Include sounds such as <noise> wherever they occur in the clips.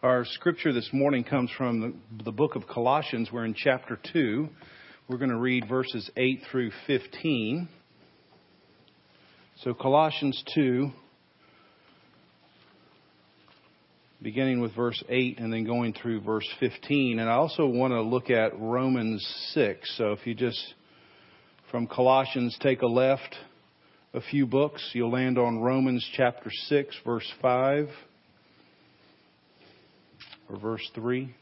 Our scripture this morning comes from the, the, book of Colossians. We're in chapter 2. We're going to read verses 8 through 15. So, Colossians 2, beginning with verse 8 and then going through verse 15. And I also want to look at Romans 6. So, if you just, from Colossians, take a left a few books, you'll land on Romans chapter 6, verse 5 or verse 3.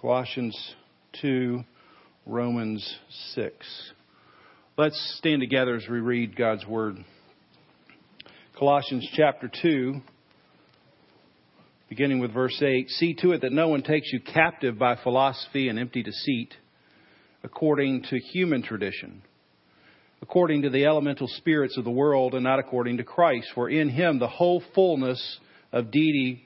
Colossians 2, Romans 6. Let's stand together as we read God's Word. Colossians chapter 2, beginning with verse 8. See to it that no one takes you captive by philosophy and empty deceit, according to human tradition, according to the elemental spirits of the world, and not according to Christ. For in him the whole fullness of deity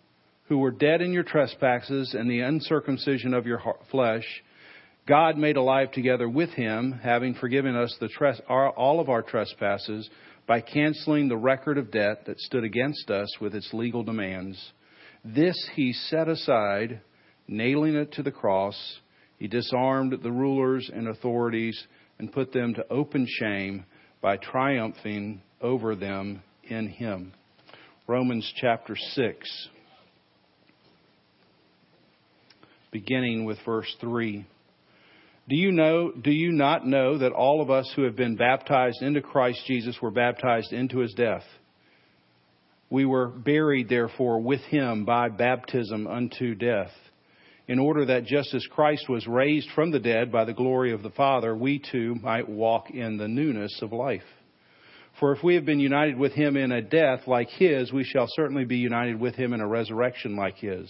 who were dead in your trespasses and the uncircumcision of your flesh, God made alive together with him, having forgiven us tres- all of our trespasses by canceling the record of debt that stood against us with its legal demands. This he set aside, nailing it to the cross. He disarmed the rulers and authorities and put them to open shame by triumphing over them in him. Romans chapter 6 beginning with verse 3. Do you know, do you not know that all of us who have been baptized into Christ Jesus were baptized into his death? We were buried therefore with him by baptism unto death, in order that just as Christ was raised from the dead by the glory of the Father, we too might walk in the newness of life. For if we have been united with him in a death like his, we shall certainly be united with him in a resurrection like his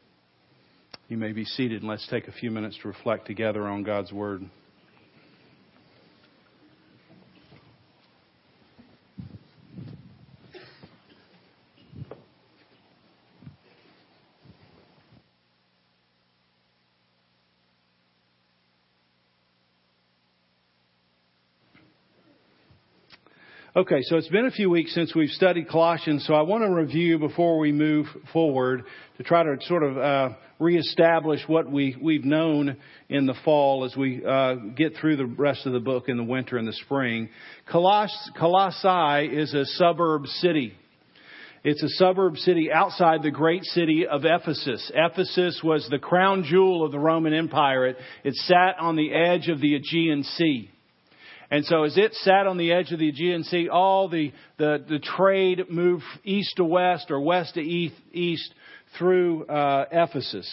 You may be seated and let's take a few minutes to reflect together on God's Word. Okay, so it's been a few weeks since we've studied Colossians, so I want to review before we move forward to try to sort of uh, reestablish what we, we've known in the fall as we uh, get through the rest of the book in the winter and the spring. Coloss- Colossae is a suburb city. It's a suburb city outside the great city of Ephesus. Ephesus was the crown jewel of the Roman Empire. It, it sat on the edge of the Aegean Sea. And so as it sat on the edge of the Aegean Sea, all the, the, the trade moved east to west or west to east, through uh, Ephesus.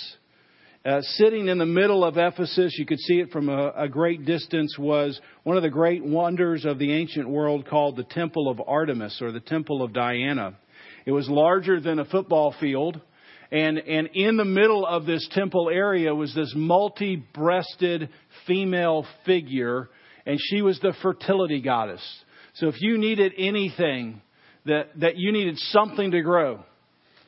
Uh, sitting in the middle of Ephesus, you could see it from a, a, great distance, was one of the great wonders of the ancient world called the Temple of Artemis or the Temple of Diana. It was larger than a football field. And, and in the middle of this temple area was this multi breasted female figure and she was the fertility goddess. So if you needed anything, that, that you needed something to grow,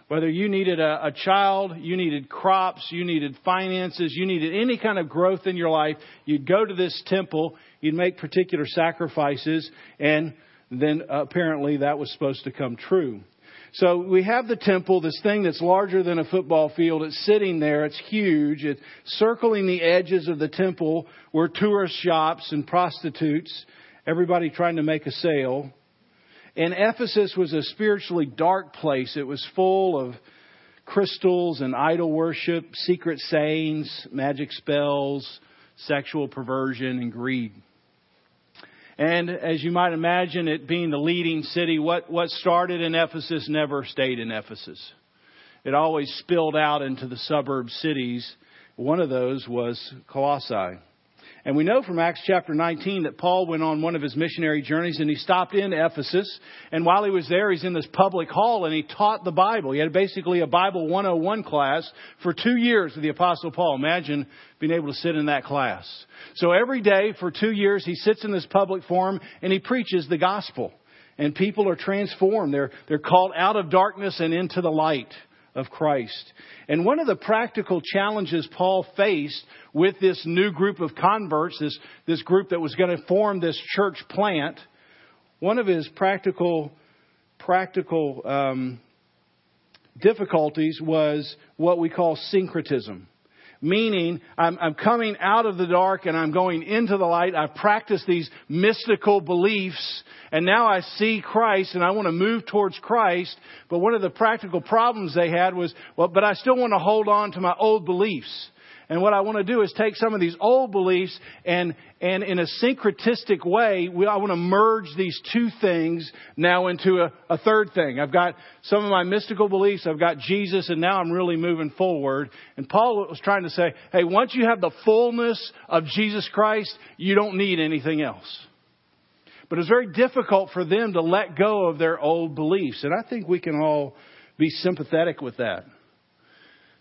whether you needed a, a child, you needed crops, you needed finances, you needed any kind of growth in your life, you'd go to this temple, you'd make particular sacrifices, and then apparently that was supposed to come true. So we have the temple, this thing that's larger than a football field. It's sitting there. It's huge. It's circling the edges of the temple were tourist shops and prostitutes, everybody trying to make a sale. And Ephesus was a spiritually dark place. It was full of crystals and idol worship, secret sayings, magic spells, sexual perversion, and greed. And as you might imagine, it being the leading city, what, what started in Ephesus never stayed in Ephesus. It always spilled out into the suburb cities. One of those was Colossae. And we know from Acts chapter 19 that Paul went on one of his missionary journeys and he stopped in Ephesus. And while he was there, he's in this public hall and he taught the Bible. He had basically a Bible 101 class for two years with the Apostle Paul. Imagine being able to sit in that class. So every day for two years, he sits in this public forum and he preaches the gospel. And people are transformed. They're, they're called out of darkness and into the light of Christ. And one of the practical challenges Paul faced with this new group of converts, this, this group that was going to form this church plant, one of his practical, practical um, difficulties was what we call syncretism meaning I'm, I'm, coming out of the dark and I'm going into the light. I've practiced these mystical beliefs and now I see Christ and I want to move towards Christ. But one of the practical problems they had was, well, but I still want to hold on to my old beliefs. And what I want to do is take some of these old beliefs and, and in a syncretistic way, we, I want to merge these two things now into a, a third thing. I've got some of my mystical beliefs, I've got Jesus, and now I'm really moving forward. And Paul was trying to say, hey, once you have the fullness of Jesus Christ, you don't need anything else. But it's very difficult for them to let go of their old beliefs. And I think we can all be sympathetic with that.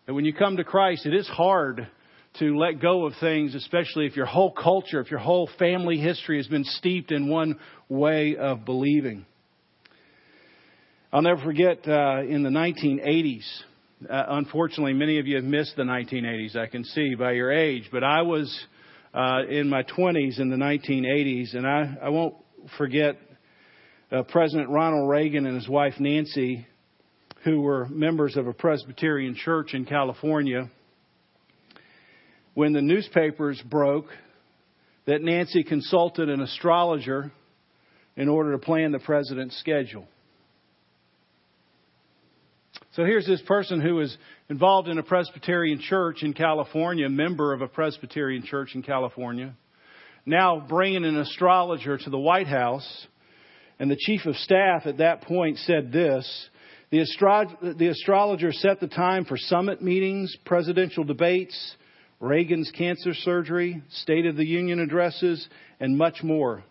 That when you come to Christ, it is hard to let go of things, especially if your whole culture, if your whole family history has been steeped in one way of believing. I'll never forget uh, in the 1980s. Uh, unfortunately, many of you have missed the 1980s. I can see by your age, but I was uh, in my 20s in the 1980s, and I, I won't forget uh, President Ronald Reagan and his wife Nancy, who were members of a Presbyterian church in California when the newspapers broke that Nancy consulted an astrologer in order to plan the president's schedule. So here's this person who was involved in a Presbyterian church in California, member of a Presbyterian church in California, now bringing an astrologer to the White House. And the chief of staff at that point said this the, astro- the astrologer set the time for summit meetings, presidential debates, Reagan's cancer surgery, State of the Union addresses, and much more.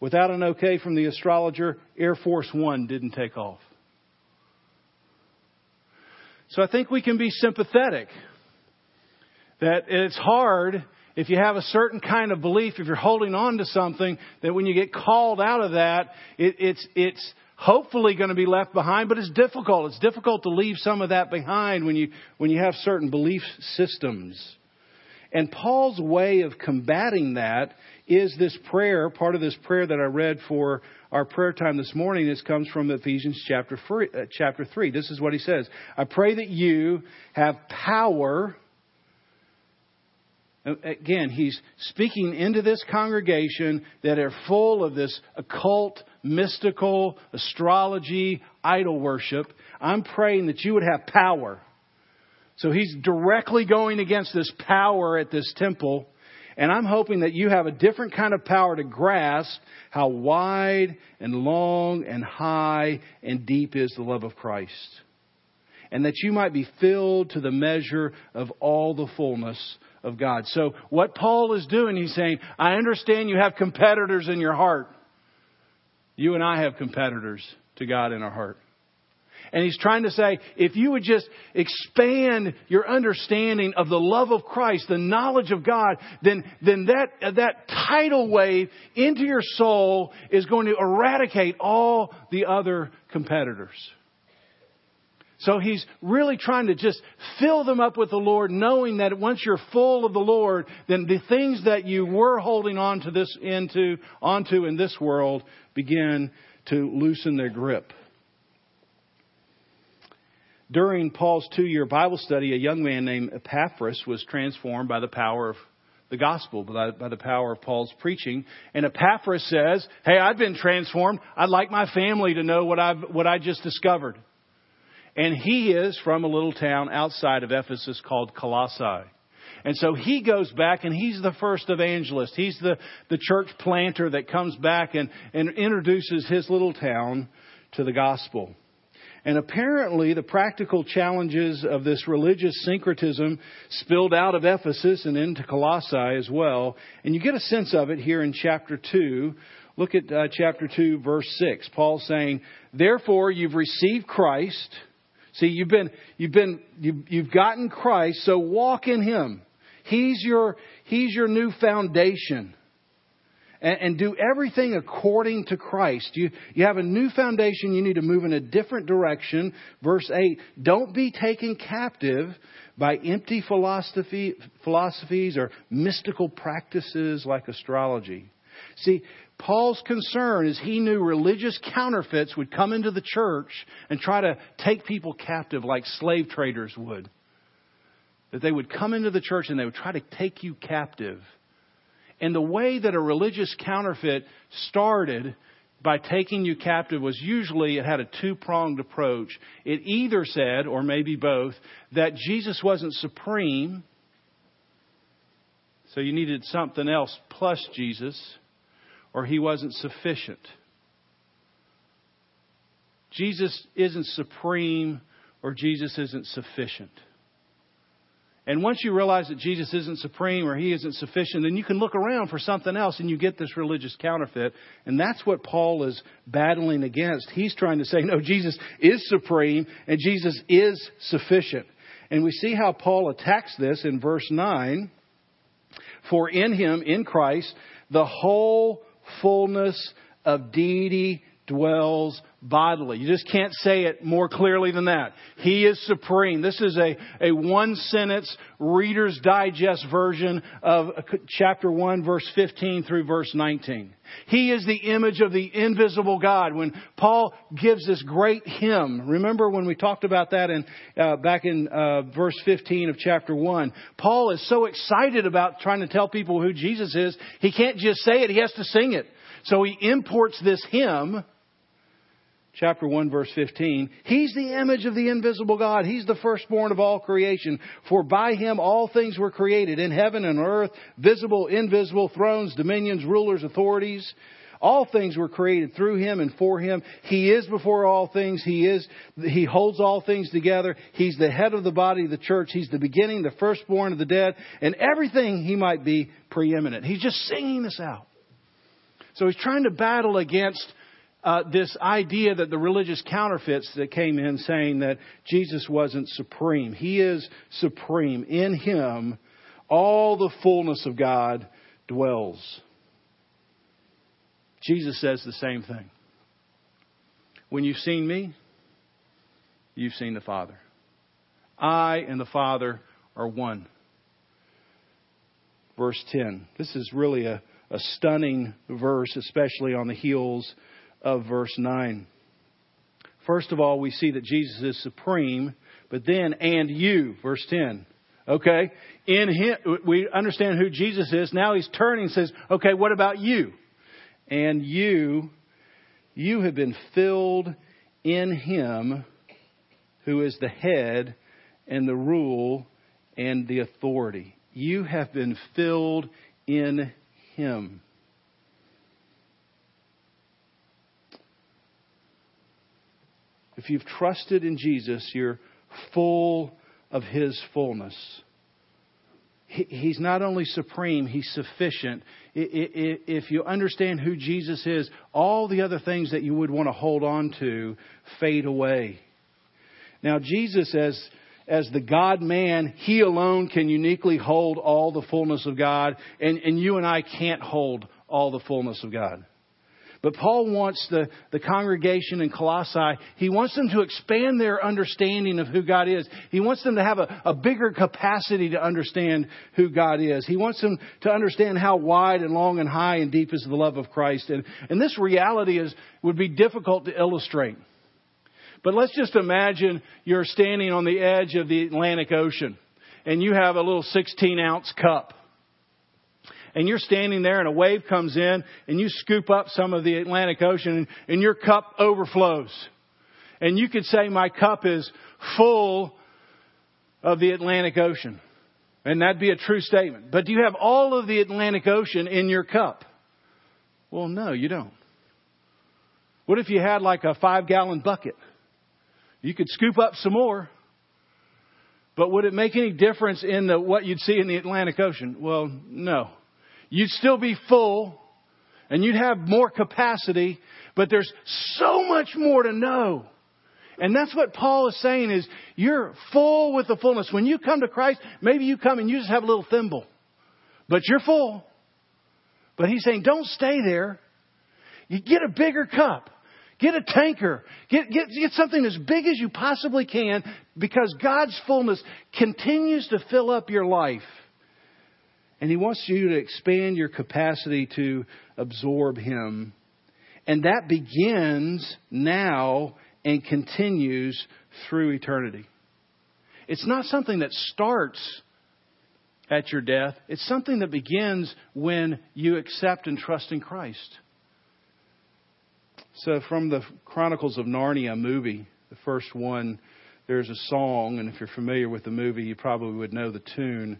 Without an okay from the astrologer, Air Force One didn't take off. So I think we can be sympathetic that it's hard if you have a certain kind of belief, if you're holding on to something, that when you get called out of that, it, it's, it's hopefully going to be left behind, but it's difficult. It's difficult to leave some of that behind when you, when you have certain belief systems. And Paul's way of combating that is this prayer, part of this prayer that I read for our prayer time this morning. This comes from Ephesians chapter, three, uh, chapter 3. This is what he says I pray that you have power. Again, he's speaking into this congregation that are full of this occult, mystical, astrology, idol worship. I'm praying that you would have power so he's directly going against this power at this temple. And I'm hoping that you have a different kind of power to grasp how wide and long and high and deep is the love of Christ. And that you might be filled to the measure of all the fullness of God. So what Paul is doing, he's saying, I understand you have competitors in your heart. You and I have competitors to God in our heart. And he's trying to say, if you would just expand your understanding of the love of Christ, the knowledge of God, then, then that, that tidal wave into your soul is going to eradicate all the other competitors. So he's really trying to just fill them up with the Lord, knowing that once you're full of the Lord, then the things that you were holding on to this into onto in this world begin to loosen their grip. During Paul's two year Bible study, a young man named Epaphras was transformed by the power of the gospel, by, by the power of Paul's preaching. And Epaphras says, Hey, I've been transformed. I'd like my family to know what, I've, what I just discovered. And he is from a little town outside of Ephesus called Colossae. And so he goes back and he's the first evangelist. He's the, the church planter that comes back and, and introduces his little town to the gospel. And apparently, the practical challenges of this religious syncretism spilled out of Ephesus and into Colossae as well. And you get a sense of it here in chapter 2. Look at uh, chapter 2, verse 6. Paul's saying, Therefore, you've received Christ. See, you've been, you've been, you've, you've gotten Christ, so walk in Him. He's your, He's your new foundation. And, and do everything according to Christ. You, you have a new foundation. You need to move in a different direction. Verse 8, don't be taken captive by empty philosophy, philosophies or mystical practices like astrology. See, Paul's concern is he knew religious counterfeits would come into the church and try to take people captive like slave traders would that they would come into the church and they would try to take you captive. And the way that a religious counterfeit started by taking you captive was usually it had a two pronged approach. It either said, or maybe both, that Jesus wasn't supreme, so you needed something else plus Jesus, or he wasn't sufficient. Jesus isn't supreme, or Jesus isn't sufficient. And once you realize that Jesus isn't supreme or he isn't sufficient, then you can look around for something else and you get this religious counterfeit. And that's what Paul is battling against. He's trying to say, no, Jesus is supreme and Jesus is sufficient. And we see how Paul attacks this in verse 9. For in him, in Christ, the whole fullness of deity dwells bodily. You just can't say it more clearly than that. He is supreme. This is a, a one sentence Reader's Digest version of chapter 1 verse 15 through verse 19. He is the image of the invisible God. When Paul gives this great hymn, remember when we talked about that in, uh, back in uh, verse 15 of chapter 1, Paul is so excited about trying to tell people who Jesus is, he can't just say it, he has to sing it. So he imports this hymn chapter 1 verse 15, He's the image of the invisible God. He's the firstborn of all creation. For by Him all things were created in heaven and earth, visible, invisible, thrones, dominions, rulers, authorities. All things were created through Him and for Him. He is before all things. He is, He holds all things together. He's the head of the body of the church. He's the beginning, the firstborn of the dead, and everything He might be preeminent. He's just singing this out. So He's trying to battle against uh, this idea that the religious counterfeits that came in saying that Jesus wasn't supreme. He is supreme. In Him, all the fullness of God dwells. Jesus says the same thing. When you've seen me, you've seen the Father. I and the Father are one. Verse 10. This is really a, a stunning verse, especially on the heels of verse 9. First of all, we see that Jesus is supreme, but then, and you, verse 10. Okay? In him, we understand who Jesus is. Now he's turning and says, okay, what about you? And you, you have been filled in him who is the head and the rule and the authority. You have been filled in him. If you've trusted in Jesus, you're full of His fullness. He's not only supreme, He's sufficient. If you understand who Jesus is, all the other things that you would want to hold on to fade away. Now, Jesus, as, as the God man, He alone can uniquely hold all the fullness of God, and, and you and I can't hold all the fullness of God. But Paul wants the, the congregation in Colossae, he wants them to expand their understanding of who God is. He wants them to have a, a bigger capacity to understand who God is. He wants them to understand how wide and long and high and deep is the love of Christ. And, and this reality is, would be difficult to illustrate. But let's just imagine you're standing on the edge of the Atlantic Ocean and you have a little 16 ounce cup and you're standing there and a wave comes in and you scoop up some of the Atlantic Ocean and, and your cup overflows. And you could say, My cup is full of the Atlantic Ocean. And that'd be a true statement. But do you have all of the Atlantic Ocean in your cup? Well, no, you don't. What if you had like a five gallon bucket? You could scoop up some more. But would it make any difference in the, what you'd see in the Atlantic Ocean? Well, no. You'd still be full and you'd have more capacity, but there's so much more to know. And that's what Paul is saying is you're full with the fullness. When you come to Christ, maybe you come and you just have a little thimble, but you're full. But he's saying don't stay there. You get a bigger cup. Get a tanker. Get, get, get something as big as you possibly can because God's fullness continues to fill up your life. And He wants you to expand your capacity to absorb Him. And that begins now and continues through eternity. It's not something that starts at your death, it's something that begins when you accept and trust in Christ. So, from the Chronicles of Narnia movie, the first one, there's a song, and if you're familiar with the movie, you probably would know the tune.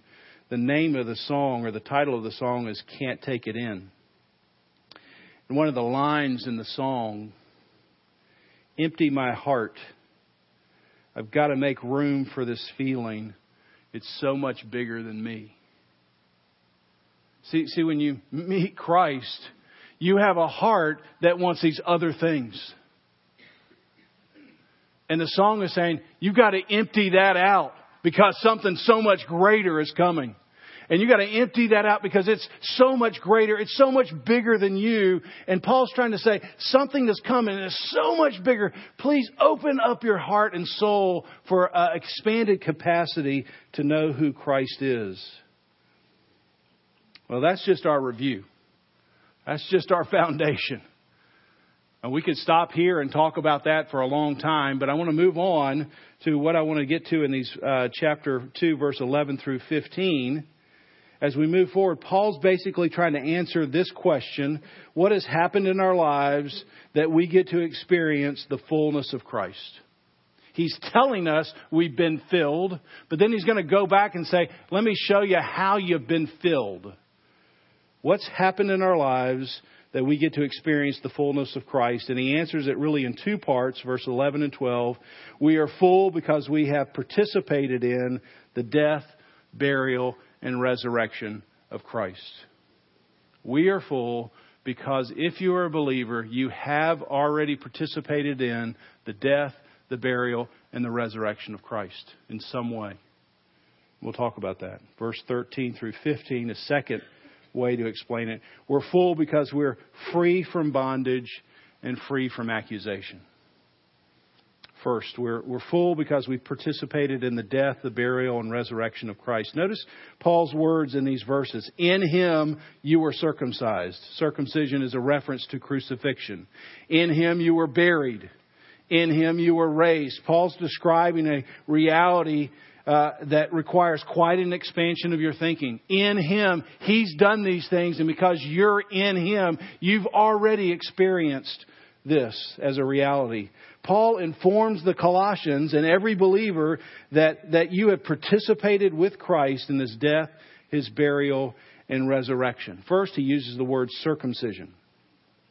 The name of the song, or the title of the song, is Can't Take It In. And one of the lines in the song, Empty my heart. I've got to make room for this feeling. It's so much bigger than me. See, see, when you meet Christ, you have a heart that wants these other things. And the song is saying, you've got to empty that out because something so much greater is coming. And you got to empty that out because it's so much greater. It's so much bigger than you. And Paul's trying to say something that's coming is so much bigger. Please open up your heart and soul for uh, expanded capacity to know who Christ is. Well, that's just our review. That's just our foundation. And we could stop here and talk about that for a long time, but I want to move on to what I want to get to in these uh, chapter 2, verse 11 through 15 as we move forward, Paul's basically trying to answer this question What has happened in our lives that we get to experience the fullness of Christ? He's telling us we've been filled, but then he's going to go back and say, Let me show you how you've been filled. What's happened in our lives that we get to experience the fullness of Christ? And he answers it really in two parts, verse 11 and 12. We are full because we have participated in the death, burial, and resurrection of Christ. We are full because if you are a believer, you have already participated in the death, the burial, and the resurrection of Christ in some way. We'll talk about that. Verse 13 through 15, a second way to explain it. We're full because we're free from bondage and free from accusation. First, we're, we're full because we've participated in the death, the burial, and resurrection of Christ. Notice Paul's words in these verses. In him you were circumcised. Circumcision is a reference to crucifixion. In him you were buried. In him you were raised. Paul's describing a reality uh, that requires quite an expansion of your thinking. In Him, He's done these things, and because you're in Him, you've already experienced this as a reality. Paul informs the Colossians and every believer that, that you have participated with Christ in his death, his burial, and resurrection. First, he uses the word circumcision.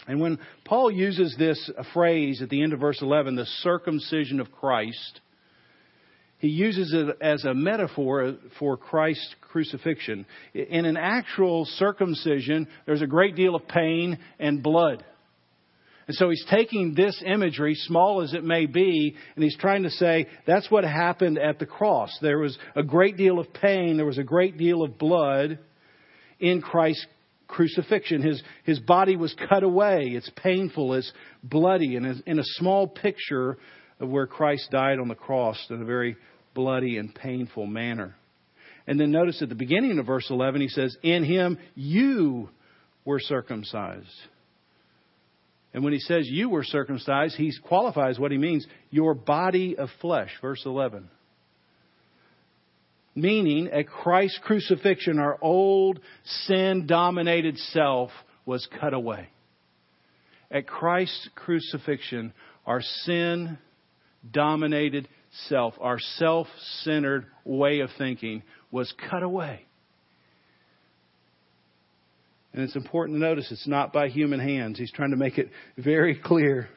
And when Paul uses this phrase at the end of verse 11, the circumcision of Christ, he uses it as a metaphor for Christ's crucifixion. In an actual circumcision, there's a great deal of pain and blood. And so he's taking this imagery, small as it may be, and he's trying to say that's what happened at the cross. There was a great deal of pain, there was a great deal of blood in Christ's crucifixion. His, his body was cut away. It's painful, it's bloody, and in a small picture of where Christ died on the cross in a very bloody and painful manner. And then notice at the beginning of verse 11, he says, In him you were circumcised. And when he says you were circumcised, he qualifies what he means your body of flesh. Verse 11. Meaning, at Christ's crucifixion, our old sin dominated self was cut away. At Christ's crucifixion, our sin dominated self, our self centered way of thinking, was cut away. And it's important to notice it's not by human hands. He's trying to make it very clear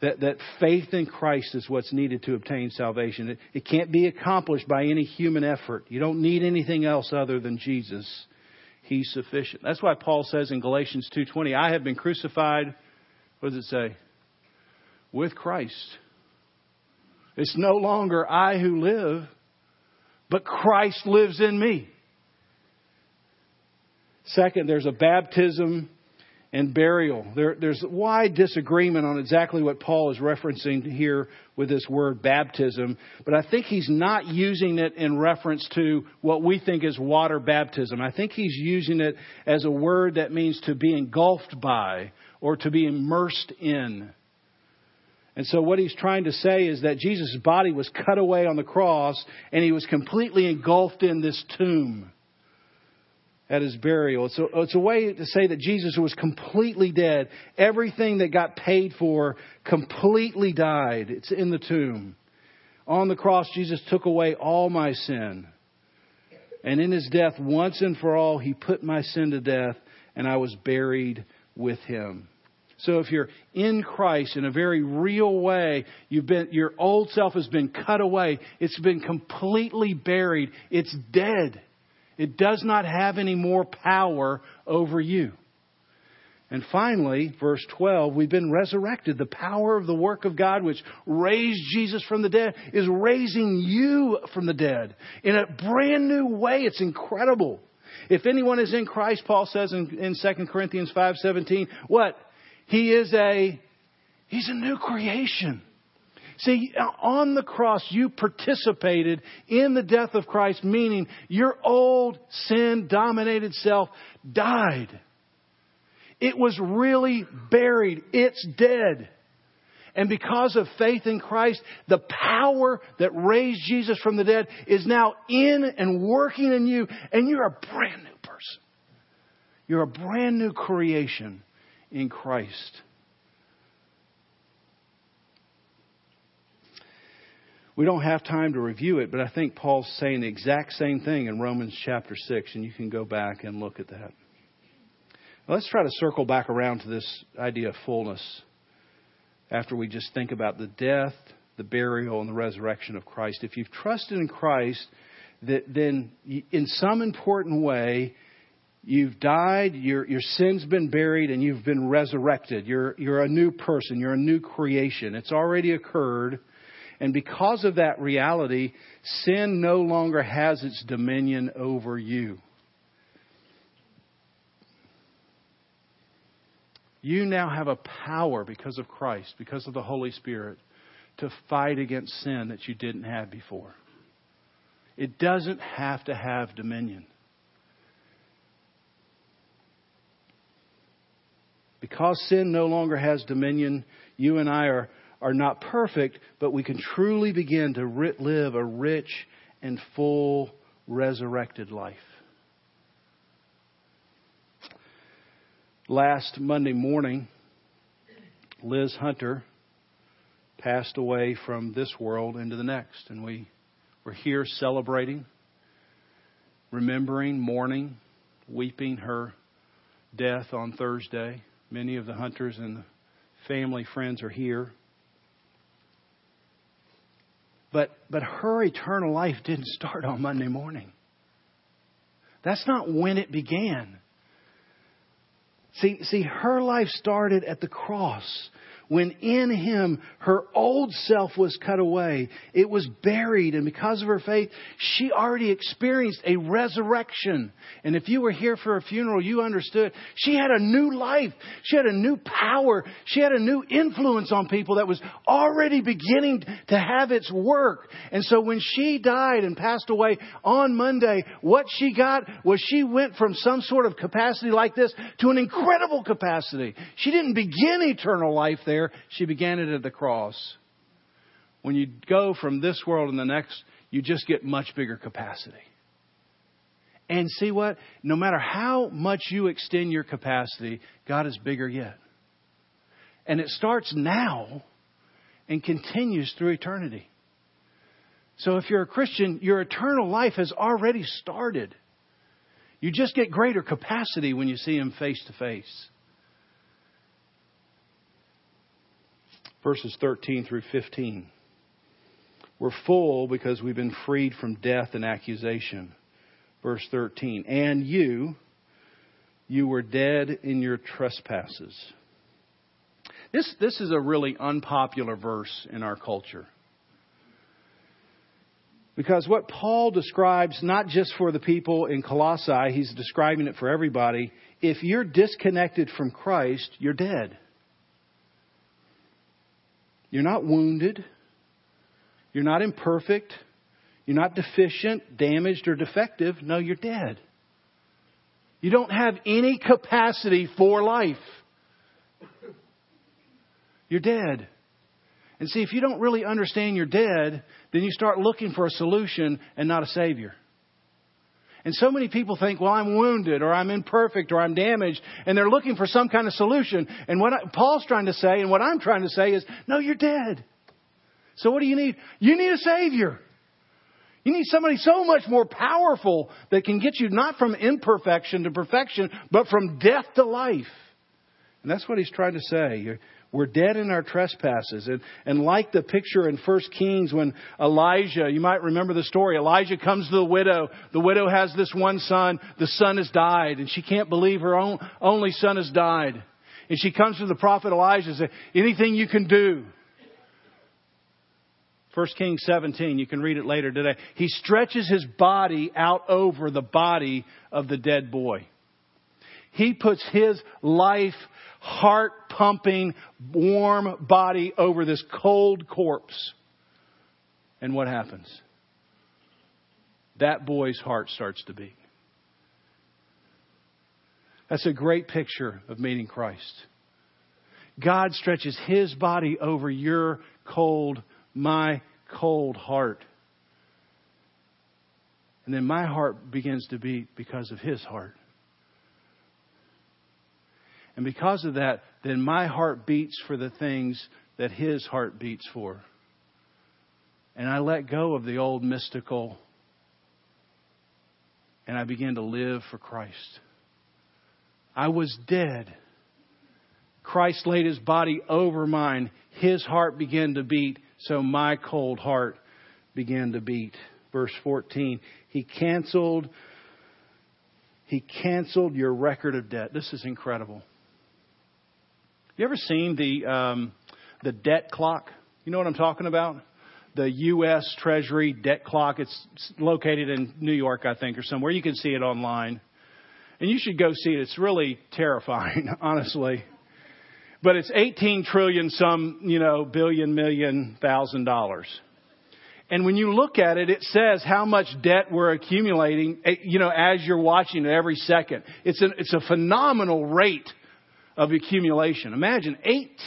that, that faith in Christ is what's needed to obtain salvation. It, it can't be accomplished by any human effort. You don't need anything else other than Jesus. He's sufficient. That's why Paul says in Galatians 2:20, "I have been crucified." What does it say? With Christ. It's no longer I who live, but Christ lives in me. Second, there's a baptism and burial. There, there's wide disagreement on exactly what Paul is referencing here with this word baptism, but I think he's not using it in reference to what we think is water baptism. I think he's using it as a word that means to be engulfed by or to be immersed in. And so what he's trying to say is that Jesus' body was cut away on the cross and he was completely engulfed in this tomb at his burial. It's a, it's a way to say that Jesus was completely dead. Everything that got paid for completely died. It's in the tomb. On the cross, Jesus took away all my sin. And in his death, once and for all, he put my sin to death, and I was buried with him. So if you're in Christ in a very real way, you've been, your old self has been cut away. It's been completely buried. It's dead. It does not have any more power over you. And finally, verse 12, we've been resurrected. The power of the work of God, which raised Jesus from the dead, is raising you from the dead in a brand new way. It's incredible. If anyone is in Christ, Paul says in, in 2 Corinthians 5.17, what? He is a, he's a new creation. See, on the cross, you participated in the death of Christ, meaning your old sin dominated self died. It was really buried. It's dead. And because of faith in Christ, the power that raised Jesus from the dead is now in and working in you, and you're a brand new person. You're a brand new creation in Christ. We don't have time to review it, but I think Paul's saying the exact same thing in Romans chapter 6, and you can go back and look at that. Let's try to circle back around to this idea of fullness after we just think about the death, the burial, and the resurrection of Christ. If you've trusted in Christ, then in some important way, you've died, your, your sin's been buried, and you've been resurrected. You're, you're a new person, you're a new creation. It's already occurred. And because of that reality, sin no longer has its dominion over you. You now have a power because of Christ, because of the Holy Spirit, to fight against sin that you didn't have before. It doesn't have to have dominion. Because sin no longer has dominion, you and I are are not perfect, but we can truly begin to live a rich and full resurrected life. Last Monday morning, Liz Hunter passed away from this world into the next, and we were here celebrating, remembering, mourning, weeping her death on Thursday. Many of the Hunters and family friends are here. But, but her eternal life didn't start on Monday morning. That's not when it began. See, see, her life started at the cross when in him her old self was cut away. It was buried, and because of her faith, she already experienced a resurrection. And if you were here for a funeral, you understood. She had a new life. She had a new power. She had a new influence on people that was already beginning to have its work. And so when she died and passed away on Monday, what she got was she went from some sort of capacity like this to an incredible capacity. She didn't begin eternal life there there. She began it at the cross. When you go from this world and the next, you just get much bigger capacity. And see what? No matter how much you extend your capacity, God is bigger yet. And it starts now. and continues through eternity. So if you're a Christian, your eternal life has already started. You just get greater capacity when you see Him face to face. Verses 13 through 15. We're full because we've been freed from death and accusation. Verse 13. And you, you were dead in your trespasses. This, this is a really unpopular verse in our culture. Because what Paul describes, not just for the people in Colossae, he's describing it for everybody. If you're disconnected from Christ, you're dead. You're not wounded. You're not imperfect. You're not deficient, damaged, or defective. No, you're dead. You don't have any capacity for life. You're dead. And see, if you don't really understand you're dead, then you start looking for a solution and not a Savior. And so many people think, well, I'm wounded or I'm imperfect or I'm damaged, and they're looking for some kind of solution. And what I, Paul's trying to say and what I'm trying to say is, no, you're dead. So what do you need? You need a Savior. You need somebody so much more powerful that can get you not from imperfection to perfection, but from death to life. And that's what he's trying to say. We're dead in our trespasses. And, and like the picture in 1 Kings when Elijah, you might remember the story, Elijah comes to the widow. The widow has this one son. The son has died, and she can't believe her own, only son has died. And she comes to the prophet Elijah and says, Anything you can do. 1 Kings 17, you can read it later today. He stretches his body out over the body of the dead boy. He puts his life heart pumping, warm body over this cold corpse. And what happens? That boy's heart starts to beat. That's a great picture of meeting Christ. God stretches his body over your cold, my cold heart. And then my heart begins to beat because of his heart. And because of that, then my heart beats for the things that his heart beats for. And I let go of the old mystical and I began to live for Christ. I was dead. Christ laid his body over mine. His heart began to beat, so my cold heart began to beat. Verse 14, he canceled he canceled your record of debt. This is incredible. You ever seen the um, the debt clock? You know what I'm talking about? The U.S. Treasury debt clock. It's located in New York, I think, or somewhere. You can see it online, and you should go see it. It's really terrifying, <laughs> honestly. But it's 18 trillion, some you know, billion, million, thousand dollars. And when you look at it, it says how much debt we're accumulating, eh, you know, as you're watching it every second. It's a, it's a phenomenal rate of accumulation. Imagine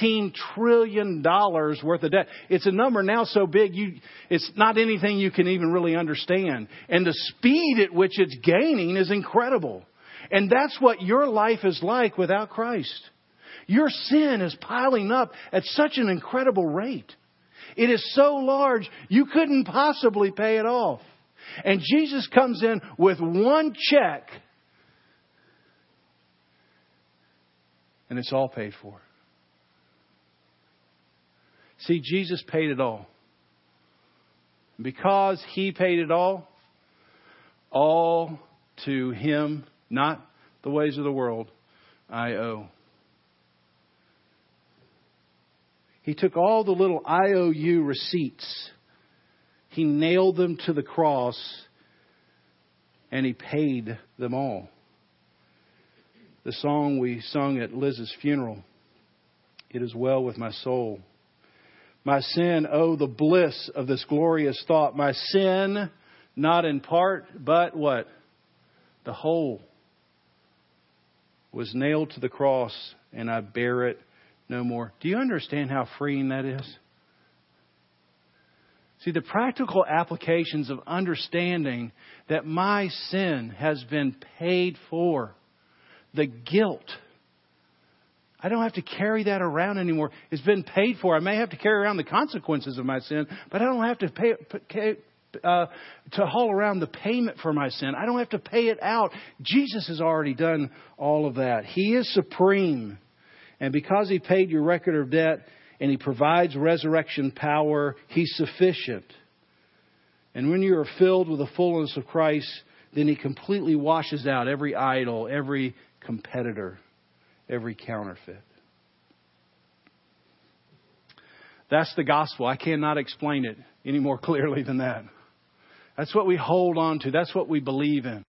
$18 trillion worth of debt. It's a number now so big, you, it's not anything you can even really understand. And the speed at which it's gaining is incredible. And that's what your life is like without Christ. Your sin is piling up at such an incredible rate. It is so large, you couldn't possibly pay it off. And Jesus comes in with one check and it's all paid for. See, Jesus paid it all. Because he paid it all, all to him, not the ways of the world, I owe. He took all the little IOU receipts, he nailed them to the cross, and he paid them all the song we sung at Liz's funeral. It is well with my soul. My sin, oh, the bliss of this glorious thought. My sin, not in part, but what? The whole was nailed to the cross, and I bear it no more. Do you understand how freeing that is? See, the practical applications of understanding that my sin has been paid for the guilt I don't have to carry that around anymore. It's been paid for. I may have to carry around the consequences of my sin, but I don't have to pay, uh, to haul around the payment for my sin. I don't have to pay it out. Jesus has already done all of that. He is supreme. And because He paid your record of debt and He provides resurrection power, He's sufficient. And when you are filled with the fullness of Christ, then He completely washes out every idol, every competitor, every counterfeit. That's the gospel. I cannot explain it any more <laughs> clearly than that. That's what we hold on to. That's what we believe in.